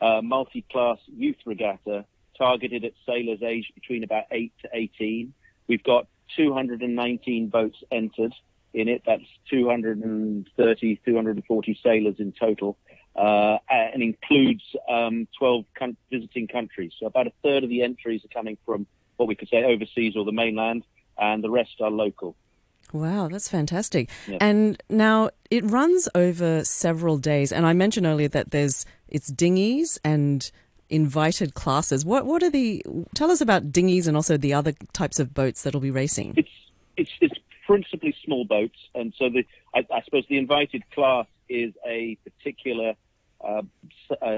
uh, multi-class youth regatta targeted at sailors aged between about 8 to 18. We've got 219 boats entered in it. That's 230, 240 sailors in total, uh, and includes um, 12 con- visiting countries. So about a third of the entries are coming from what we could say overseas or the mainland, and the rest are local. Wow, that's fantastic. And now it runs over several days. And I mentioned earlier that there's it's dinghies and invited classes. What what are the tell us about dinghies and also the other types of boats that'll be racing? It's it's it's principally small boats, and so the I, I suppose the invited class is a particular uh,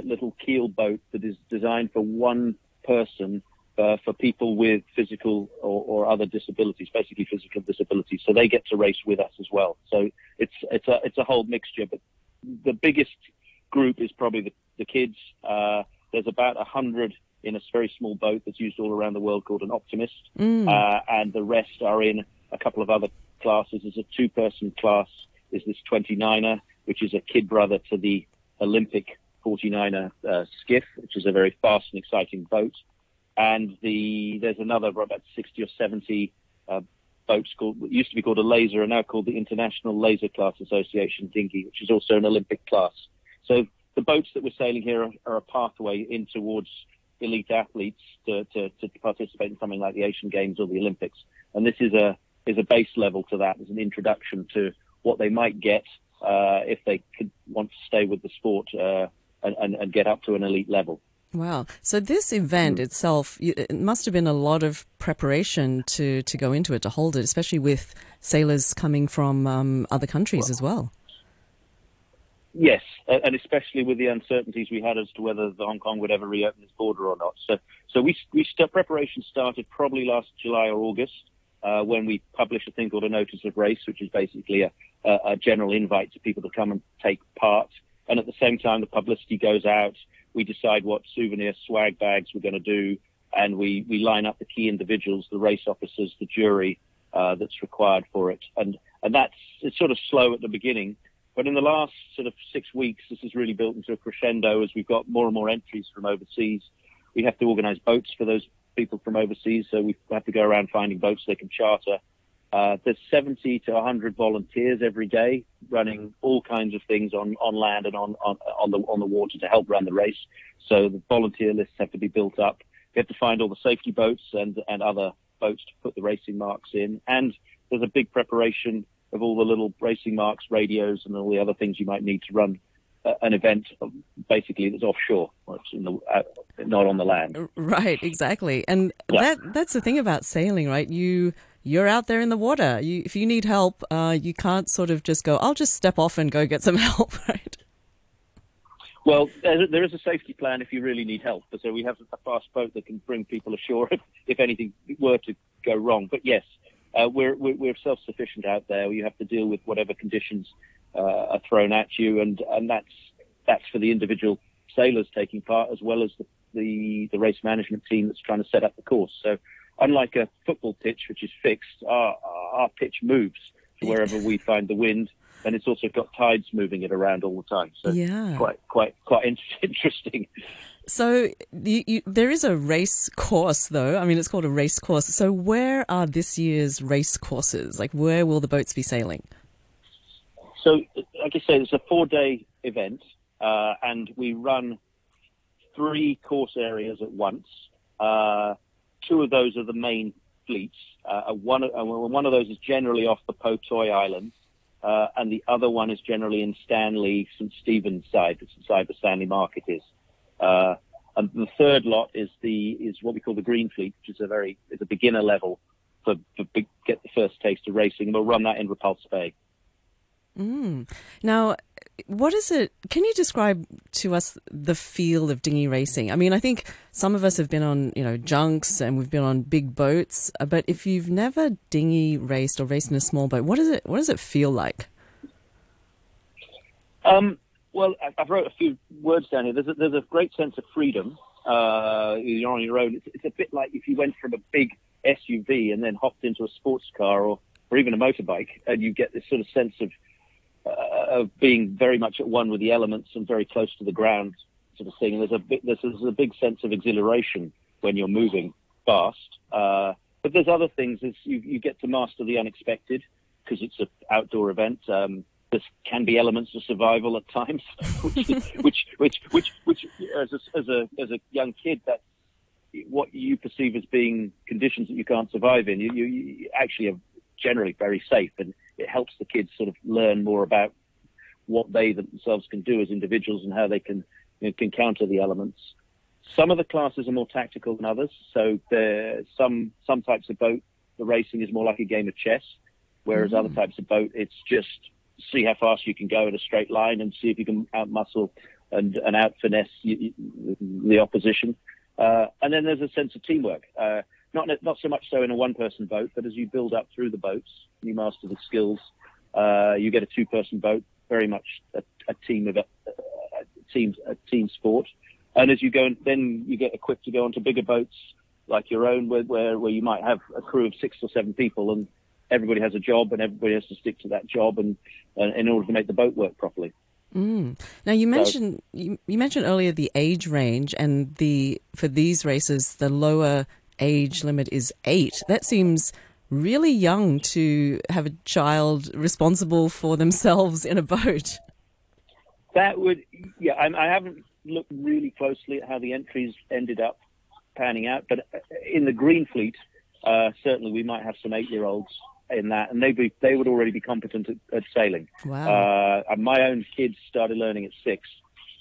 little keel boat that is designed for one person uh, for people with physical or, or, other disabilities, basically physical disabilities. So they get to race with us as well. So it's it's a it's a whole mixture. But the biggest group is probably the, the kids. Uh, there's about a hundred in a very small boat that's used all around the world called an Optimist, mm. uh, and the rest are in a couple of other classes. There's a two-person class. Is this 29er, which is a kid brother to the Olympic 49er uh, skiff, which is a very fast and exciting boat and the there's another about 60 or 70 uh, boats called used to be called a laser, and now called the International Laser Class Association dinghy, which is also an Olympic class. So the boats that we're sailing here are, are a pathway in towards elite athletes to, to, to, participate in something like the Asian Games or the Olympics. And this is a is a base level to that, as an introduction to what they might get uh, if they could want to stay with the sport uh, and, and, and get up to an elite level. Wow. So this event mm. itself, it must have been a lot of preparation to, to go into it, to hold it, especially with sailors coming from um, other countries well, as well. Yes, and especially with the uncertainties we had as to whether the Hong Kong would ever reopen its border or not. So, so we, we st- preparation started probably last July or August uh, when we published a thing called a notice of race, which is basically a, a, a general invite to people to come and take part. And at the same time, the publicity goes out we decide what souvenir swag bags we're going to do, and we, we line up the key individuals, the race officers, the jury uh, that's required for it. And, and that's it's sort of slow at the beginning. But in the last sort of six weeks, this has really built into a crescendo as we've got more and more entries from overseas. We have to organize boats for those people from overseas, so we have to go around finding boats they can charter. Uh, there's 70 to 100 volunteers every day running all kinds of things on, on land and on, on, on the, on the water to help run the race. So the volunteer lists have to be built up. We have to find all the safety boats and, and other boats to put the racing marks in. And there's a big preparation of all the little racing marks, radios, and all the other things you might need to run uh, an event basically that's offshore, the, uh, not on the land. Right, exactly. And yeah. that that's the thing about sailing, right? You you're out there in the water. You, if you need help, uh, you can't sort of just go, I'll just step off and go get some help, right? Well, there is a safety plan if you really need help. So we have a fast boat that can bring people ashore if, if anything were to go wrong. But yes, uh, we're, we're self-sufficient out there. You have to deal with whatever conditions uh, are thrown at you, and, and that's that's for the individual sailors taking part as well as the, the, the race management team that's trying to set up the course. So unlike a football pitch, which is fixed, our, our pitch moves to wherever we find the wind, and it's also got tides moving it around all the time. So yeah. quite, quite, quite interesting. So you, you, there is a race course, though. I mean, it's called a race course. So where are this year's race courses? Like, where will the boats be sailing? So, like I say, it's a four-day event, uh, and we run three course areas at once. Uh, two of those are the main fleets. Uh, one, uh, one of those is generally off the Po Toi Islands, uh, and the other one is generally in Stanley, St. Stephen's side, the side the Stanley Market is. Uh, and the third lot is the is what we call the Green Fleet, which is a very is a beginner level for, for big, get the first taste of racing. We'll run that in Repulse Bay. Mm. Now, what is it? Can you describe to us the feel of dinghy racing? I mean, I think some of us have been on, you know, junks and we've been on big boats, uh, but if you've never dinghy raced or raced in a small boat, what does it what does it feel like? Um, well, I've wrote a few words down here. There's a, there's a great sense of freedom. Uh, you're on your own. It's, it's a bit like if you went from a big SUV and then hopped into a sports car or, or even a motorbike, and you get this sort of sense of of being very much at one with the elements and very close to the ground. Sort of thing. And There's a big, there's, there's a big sense of exhilaration when you're moving fast. Uh, but there's other things. As you, you get to master the unexpected because it's an outdoor event. Um, there can be elements of survival at times, which, which, which, which, which, as a, as a as a young kid, that's what you perceive as being conditions that you can't survive in. You, you, you actually are generally very safe, and it helps the kids sort of learn more about what they themselves can do as individuals and how they can you know, can counter the elements. Some of the classes are more tactical than others. So there, some some types of boat, the racing is more like a game of chess, whereas mm. other types of boat, it's just see how fast you can go in a straight line and see if you can outmuscle and, and out finesse the opposition. Uh, and then there's a sense of teamwork. Uh, not not so much so in a one person boat, but as you build up through the boats, you master the skills. Uh, you get a two person boat, very much a, a team of a, a team a team sport. And as you go, and then you get equipped to go onto bigger boats like your own, where, where where you might have a crew of six or seven people, and everybody has a job and everybody has to stick to that job and, and in order to make the boat work properly. Mm. Now you mentioned so, you, you, mentioned earlier the age range and the for these races the lower age limit is eight. That seems really young to have a child responsible for themselves in a boat. That would yeah. I, I haven't looked really closely at how the entries ended up panning out, but in the Green Fleet, uh, certainly we might have some eight-year-olds in that, and they be, they would already be competent at, at sailing. Wow. Uh, my own kids started learning at six,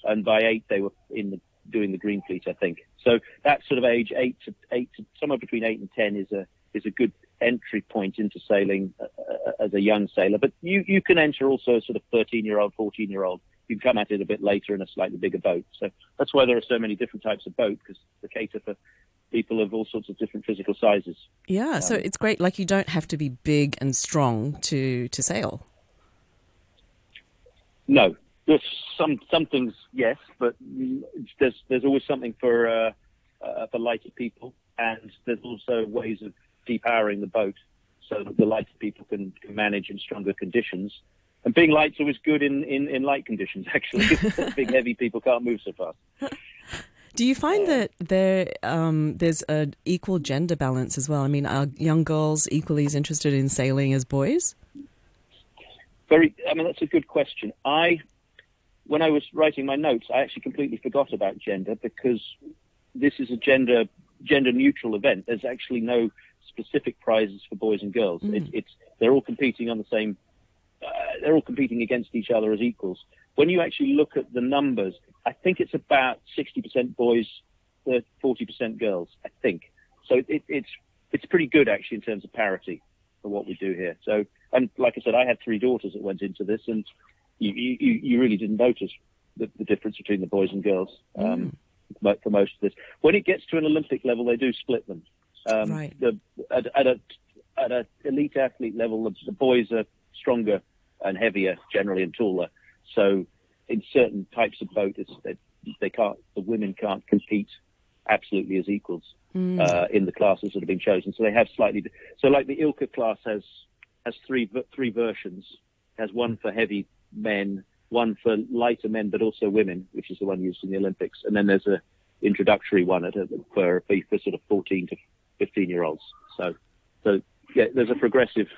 and by eight they were in the, doing the green fleet, I think. So that sort of age, eight to eight, to, somewhere between eight and ten, is a is a good entry point into sailing uh, uh as a young sailor. But you you can enter also sort of 13 year old, 14 year old. You can come at it a bit later in a slightly bigger boat. So that's why there are so many different types of boat because they cater for people of all sorts of different physical sizes. Yeah, um, so it's great. Like you don't have to be big and strong to to sail. No, there's some some things yes, but there's there's always something for uh, uh, for lighter people, and there's also ways of depowering the boat so that the lighter people can, can manage in stronger conditions. And being light's always good in, in, in light conditions, actually. Big, heavy people can't move so fast. Do you find that there um, there's an equal gender balance as well? I mean, are young girls equally as interested in sailing as boys? Very. I mean, that's a good question. I, when I was writing my notes, I actually completely forgot about gender because this is a gender gender neutral event. There's actually no specific prizes for boys and girls. Mm. It, it's they're all competing on the same. Uh, they're all competing against each other as equals. When you actually look at the numbers, I think it's about 60% boys, 40% girls, I think. So it, it's, it's pretty good actually in terms of parity for what we do here. So, and like I said, I had three daughters that went into this and you, you, you really didn't notice the, the difference between the boys and girls, um, mm. for most of this. When it gets to an Olympic level, they do split them. Um, right. The, at, at a, at an elite athlete level, the boys are stronger and heavier generally and taller. So in certain types of boat, they, they can't, the women can't compete absolutely as equals mm. uh, in the classes that have been chosen. So they have slightly. So like the ILCA class has has three three versions. It has one for heavy men, one for lighter men, but also women, which is the one used in the Olympics, and then there's a introductory one at a, for, for sort of 14 to 15 year olds. So so yeah, there's a progressive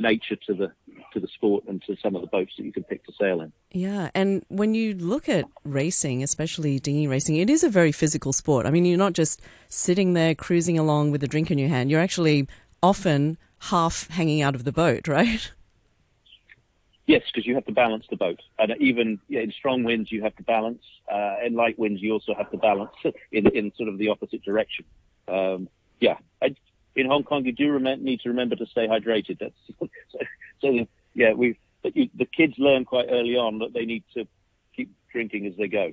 nature to the to the sport and to some of the boats that you can pick to sail in. Yeah, and when you look at racing, especially dinghy racing, it is a very physical sport. I mean, you're not just sitting there cruising along with a drink in your hand. You're actually often half hanging out of the boat, right? Yes, because you have to balance the boat, and even in strong winds you have to balance. Uh, in light winds you also have to balance in in sort of the opposite direction. Um, yeah, I, in Hong Kong, you do rem- need to remember to stay hydrated. That's so, so yeah, we've. But the kids learn quite early on that they need to keep drinking as they go.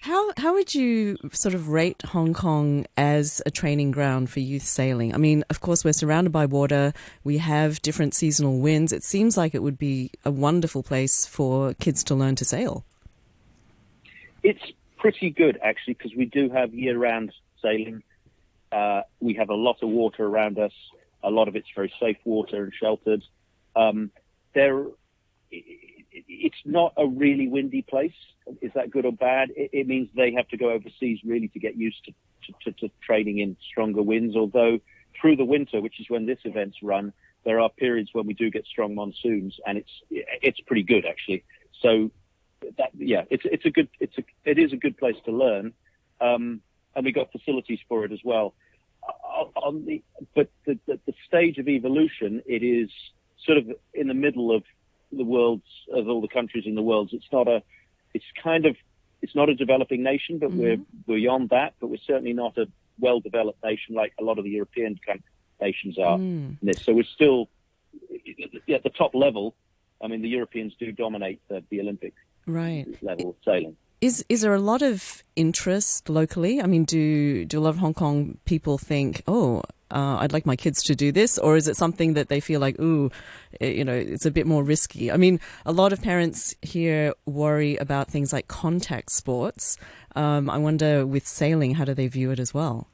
How how would you sort of rate Hong Kong as a training ground for youth sailing? I mean, of course, we're surrounded by water. We have different seasonal winds. It seems like it would be a wonderful place for kids to learn to sail. It's pretty good actually because we do have year-round sailing. Uh, we have a lot of water around us. A lot of it's very safe water and sheltered. Um, there, it's not a really windy place. Is that good or bad? It, it means they have to go overseas really to get used to, to, to, to training in stronger winds. Although through the winter, which is when this event's run, there are periods when we do get strong monsoons, and it's it's pretty good actually. So that yeah, it's it's a good it's a it is a good place to learn, um, and we got facilities for it as well. On the but the, the the stage of evolution, it is sort of in the middle of the world's of all the countries in the world. It's not a it's kind of it's not a developing nation, but mm-hmm. we're beyond that. But we're certainly not a well-developed nation like a lot of the European nations are. Mm. So we're still at the top level. I mean, the Europeans do dominate the, the Olympic right. level of sailing. Is is there a lot of interest locally? I mean, do do a lot of Hong Kong people think, oh, uh, I'd like my kids to do this, or is it something that they feel like, ooh, it, you know, it's a bit more risky? I mean, a lot of parents here worry about things like contact sports. Um, I wonder with sailing, how do they view it as well?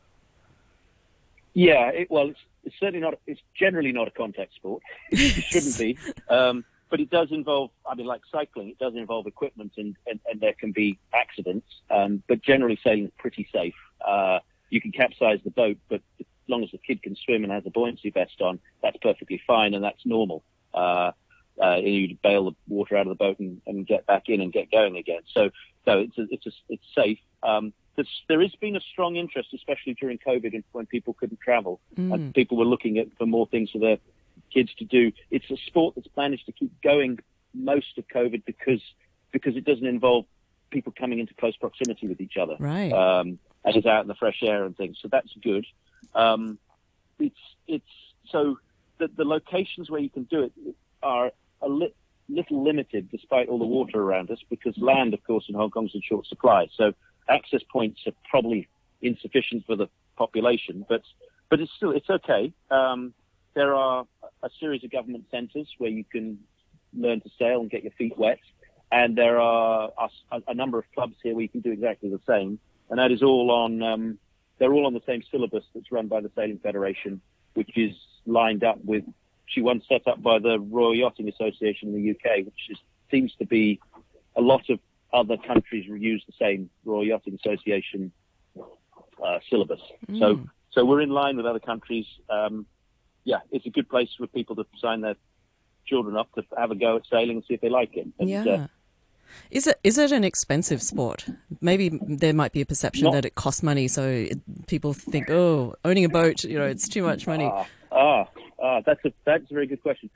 Yeah, it, well, it's, it's, certainly not. It's generally not a contact sport. it shouldn't be. Um, but it does involve, I mean, like cycling, it does involve equipment and, and, and there can be accidents. Um, but generally sailing is pretty safe. Uh, you can capsize the boat, but as long as the kid can swim and has a buoyancy vest on, that's perfectly fine and that's normal. Uh, uh, you bail the water out of the boat and, and get back in and get going again. So, so it's a, it's a, it's safe. Um, there has been a strong interest, especially during COVID, when people couldn't travel, mm. and people were looking at for more things for their kids to do. It's a sport that's managed to keep going most of COVID because because it doesn't involve people coming into close proximity with each other. Right. Um, and it's out in the fresh air and things. So that's good. Um, it's it's so the, the locations where you can do it are a li- little limited despite all the water around us because land, of course, in Hong Kong is in short supply. So access points are probably insufficient for the population, but but it's still it's okay. Um, there are a series of government centres where you can learn to sail and get your feet wet, and there are a, a, number of clubs here where you can do exactly the same, and that is all on. Um, they're all on the same syllabus that's run by the Sailing Federation, which is lined up with. She once set up by the Royal Yachting Association in the UK, which is, seems to be a lot of other countries use the same Royal Yachting Association uh, syllabus. Mm. So, so we're in line with other countries. Um, yeah, it's a good place for people to sign their children up to have a go at sailing and see if they like it. And, yeah. Uh, is it is it an expensive sport? Maybe there might be a perception not, that it costs money, so it, people think, oh, owning a boat, you know, it's too much money. Ah, ah, ah, that's a that's a very good question.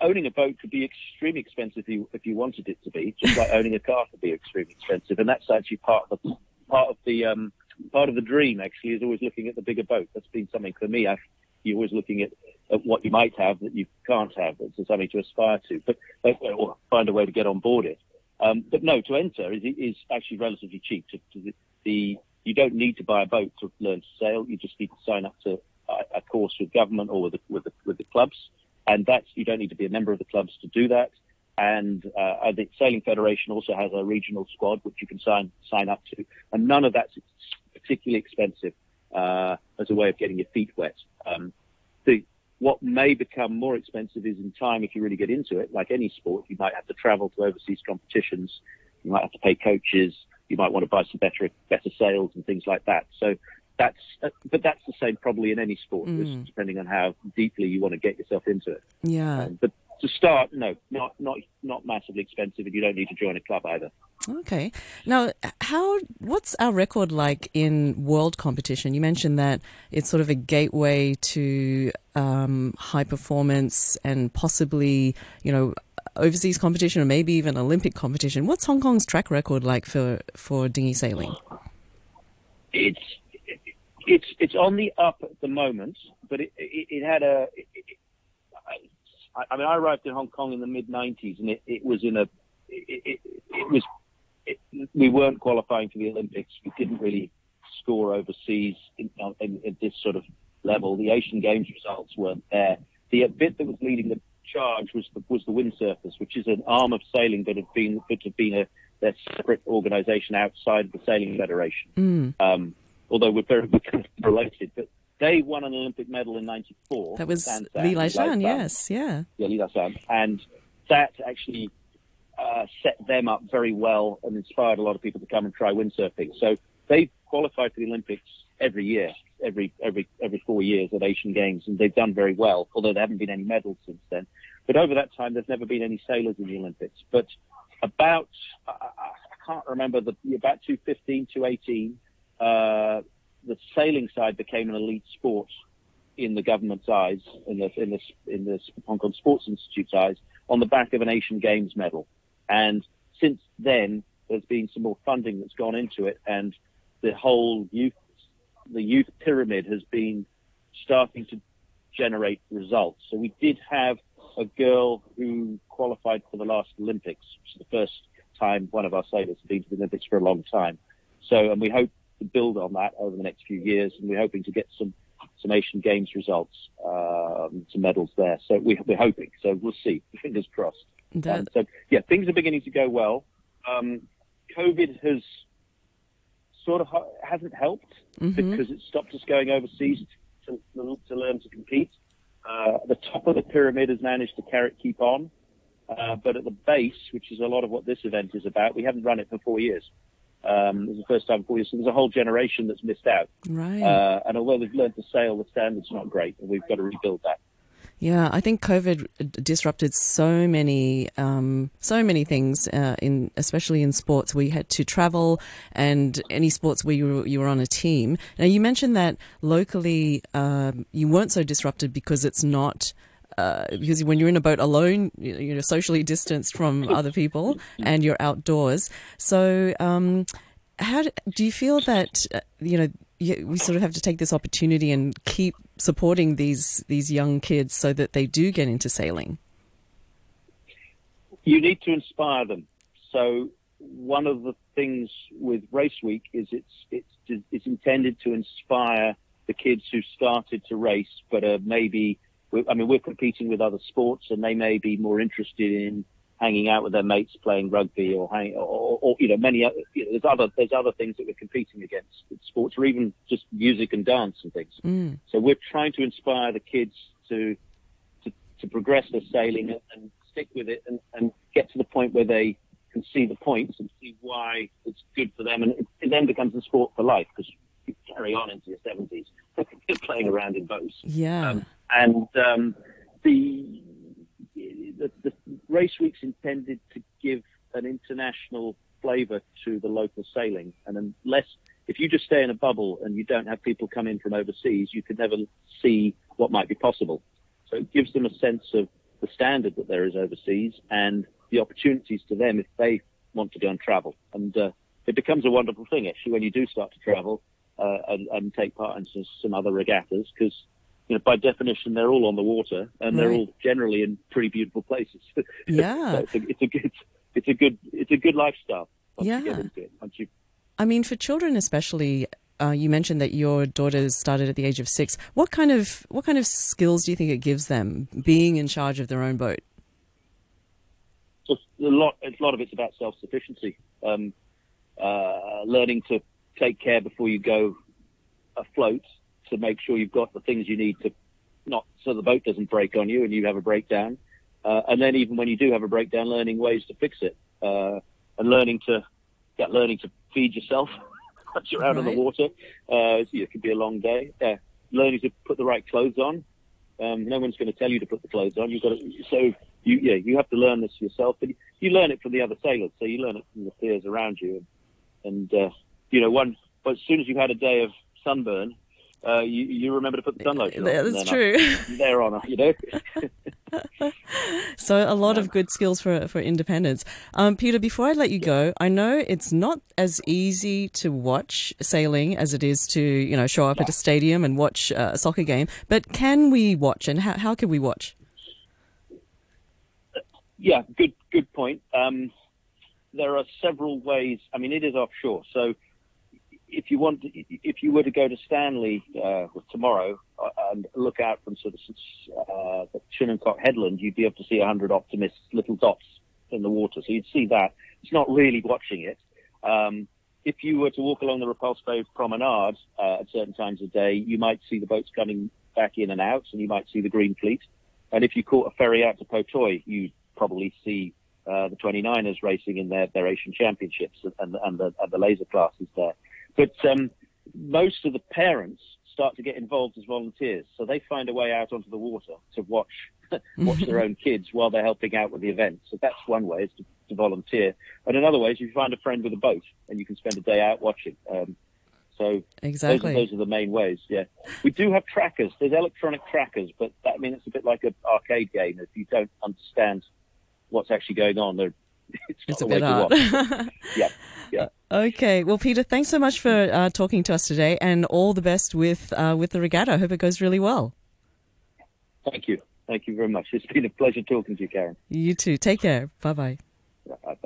Owning a boat could be extremely expensive if you if you wanted it to be, just like owning a car could be extremely expensive, and that's actually part of the part of the um, part of the dream. Actually, is always looking at the bigger boat. That's been something for me. I've you're always looking at, at what you might have that you can't have. It's something to aspire to, but or find a way to get on board it. Um, but no, to enter is, is actually relatively cheap. To, to the, the, you don't need to buy a boat to learn to sail. You just need to sign up to a, a course with government or with the, with the, with the clubs, and that's you don't need to be a member of the clubs to do that. And uh, think Sailing Federation also has a regional squad which you can sign sign up to, and none of that's particularly expensive uh, as a way of getting your feet wet. Um, the, what may become more expensive is in time if you really get into it. Like any sport, you might have to travel to overseas competitions. You might have to pay coaches. You might want to buy some better better sails and things like that. So that's uh, but that's the same probably in any sport, mm. depending on how deeply you want to get yourself into it. Yeah. Um, but to start, no, not not not massively expensive, and you don't need to join a club either. Okay. Now, how? What's our record like in world competition? You mentioned that it's sort of a gateway to um, high performance and possibly, you know, overseas competition or maybe even Olympic competition. What's Hong Kong's track record like for for dinghy sailing? It's it's it's on the up at the moment, but it it, it had a. It, I mean, I arrived in Hong Kong in the mid '90s, and it, it was in a. It, it was it, we weren't qualifying for the Olympics. We didn't really score overseas in, in, in, this sort of level. The Asian Games results weren't there. The bit that was leading the charge was the, was the windsurfers, which is an arm of sailing that had been that had been a their separate organisation outside the Sailing Federation. Mm. Um, although we're very related, but they won an Olympic medal in '94. That was Li Lai yes, yeah, yeah, Li Lai and that actually uh, set them up very well and inspired a lot of people to come and try windsurfing. So they've qualified for the Olympics every year, every every every four years at Asian Games, and they've done very well. Although there haven't been any medals since then, but over that time, there's never been any sailors in the Olympics. But about I, I can't remember the about 2015, 2018, uh, the sailing side became an elite sport in the government's eyes, in the in the in the Hong Kong Sports Institute's eyes, on the back of an Asian Games medal. And since then, there's been some more funding that's gone into it, and the whole youth the youth pyramid has been starting to generate results. So we did have a girl who qualified for the last Olympics, which is the first time one of our sailors has been to the Olympics for a long time. So, and we hope to build on that over the next few years, and we're hoping to get some some Asian Games results, um, some medals there. So we, are hoping. So we'll see. Fingers crossed. Um, so yeah, things are beginning to go well. Um, COVID has sort of hasn't helped mm-hmm. because it stopped us going overseas to, to learn to compete. Uh, the top of the pyramid has managed to carry, keep on, uh, but at the base, which is a lot of what this event is about, we haven't run it for four years. Um, is the first time for you, so there's a whole generation that's missed out. Right. Uh, and although they've learned to sail, the standard's not great, and we've got to rebuild that. Yeah, I think COVID disrupted so many, um, so many things uh, in, especially in sports. We had to travel, and any sports where you were, you were on a team. Now, you mentioned that locally uh, you weren't so disrupted because it's not uh, because when you're in a boat alone, you're socially distanced from other people and you're outdoors. So, um, how do, do, you feel that uh, you know you, we sort of have to take this opportunity and keep supporting these these young kids so that they do get into sailing? You need to inspire them. So one of the things with Race Week is it's it's it's intended to inspire the kids who started to race but are maybe I mean, we're competing with other sports, and they may be more interested in hanging out with their mates playing rugby or hang, or, or, you know many other you know, there's other there's other things that we're competing against sports or even just music and dance and things. Mm. So we're trying to inspire the kids to to, to progress their sailing and, and stick with it and, and get to the point where they can see the points and see why it's good for them and it, it then becomes a sport for life because you carry on into your 70s playing around in boats. Yeah. Um, and um, the, the, the race week's intended to give an international flavour to the local sailing, and unless if you just stay in a bubble and you don't have people come in from overseas, you can never see what might be possible. So it gives them a sense of the standard that there is overseas and the opportunities to them if they want to go and travel. And uh, it becomes a wonderful thing actually when you do start to travel uh, and, and, take part in some, some other regattas because you know, by definition, they're all on the water and they're all generally in pretty beautiful places. Yeah, so it's, a, it's, a, good, it's a good, it's a good lifestyle. yeah. You you... I mean, for children especially, uh, you mentioned that your daughters started at the age of six. What kind of what kind of skills do you think it gives them being in charge of their own boat? So a lot, a lot of it's about self sufficiency, um, uh, learning to take care before you go afloat to make sure you've got the things you need to not so the boat doesn't break on you and you have a breakdown. Uh, and then even when you do have a breakdown, learning ways to fix it uh, and learning to yeah, learning to feed yourself once you're out right. on the water. Uh, it could be a long day. Yeah, learning to put the right clothes on. Um, no one's going to tell you to put the clothes on. You've got to, so you yeah you have to learn this yourself, but you, you learn it from the other sailors. So you learn it from the peers around you, and, and uh, you know one. But as soon as you've had a day of sunburn, uh, you, you remember to put the sun lotion on. That's true. They're on, you know. so a lot of good skills for for independence. Um, Peter, before I let you go, I know it's not as easy to watch sailing as it is to you know show up at a stadium and watch a soccer game. But can we watch, and how how can we watch? Yeah, good good point. Um, there are several ways. I mean, it is offshore, so if you want, if you were to go to Stanley uh, tomorrow uh, and look out from sort of uh, Chung Hom Kok Headland, you'd be able to see a hundred optimists, little dots in the water. So you'd see that. It's not really watching it. Um, if you were to walk along the Repulse Bay Promenade uh, at certain times of day, you might see the boats coming back in and out, and you might see the Green Fleet. And if you caught a ferry out to Po Toi, you'd probably see uh, the 29ers racing in their, their Asian Championships and, and, the, and the laser classes there. But um, most of the parents start to get involved as volunteers, so they find a way out onto the water to watch watch their own kids while they're helping out with the event. So that's one way is to, to volunteer, and another way is you find a friend with a boat and you can spend a day out watching. Um, so exactly. those, are, those are the main ways. Yeah, we do have trackers. There's electronic trackers, but that, I mean it's a bit like an arcade game. If you don't understand what's actually going on, it's, it's a bit hard. yeah, yeah. Okay. Well, Peter, thanks so much for uh, talking to us today, and all the best with uh, with the regatta. I hope it goes really well. Thank you. Thank you very much. It's been a pleasure talking to you, Karen. You too. Take care. Bye bye. Bye.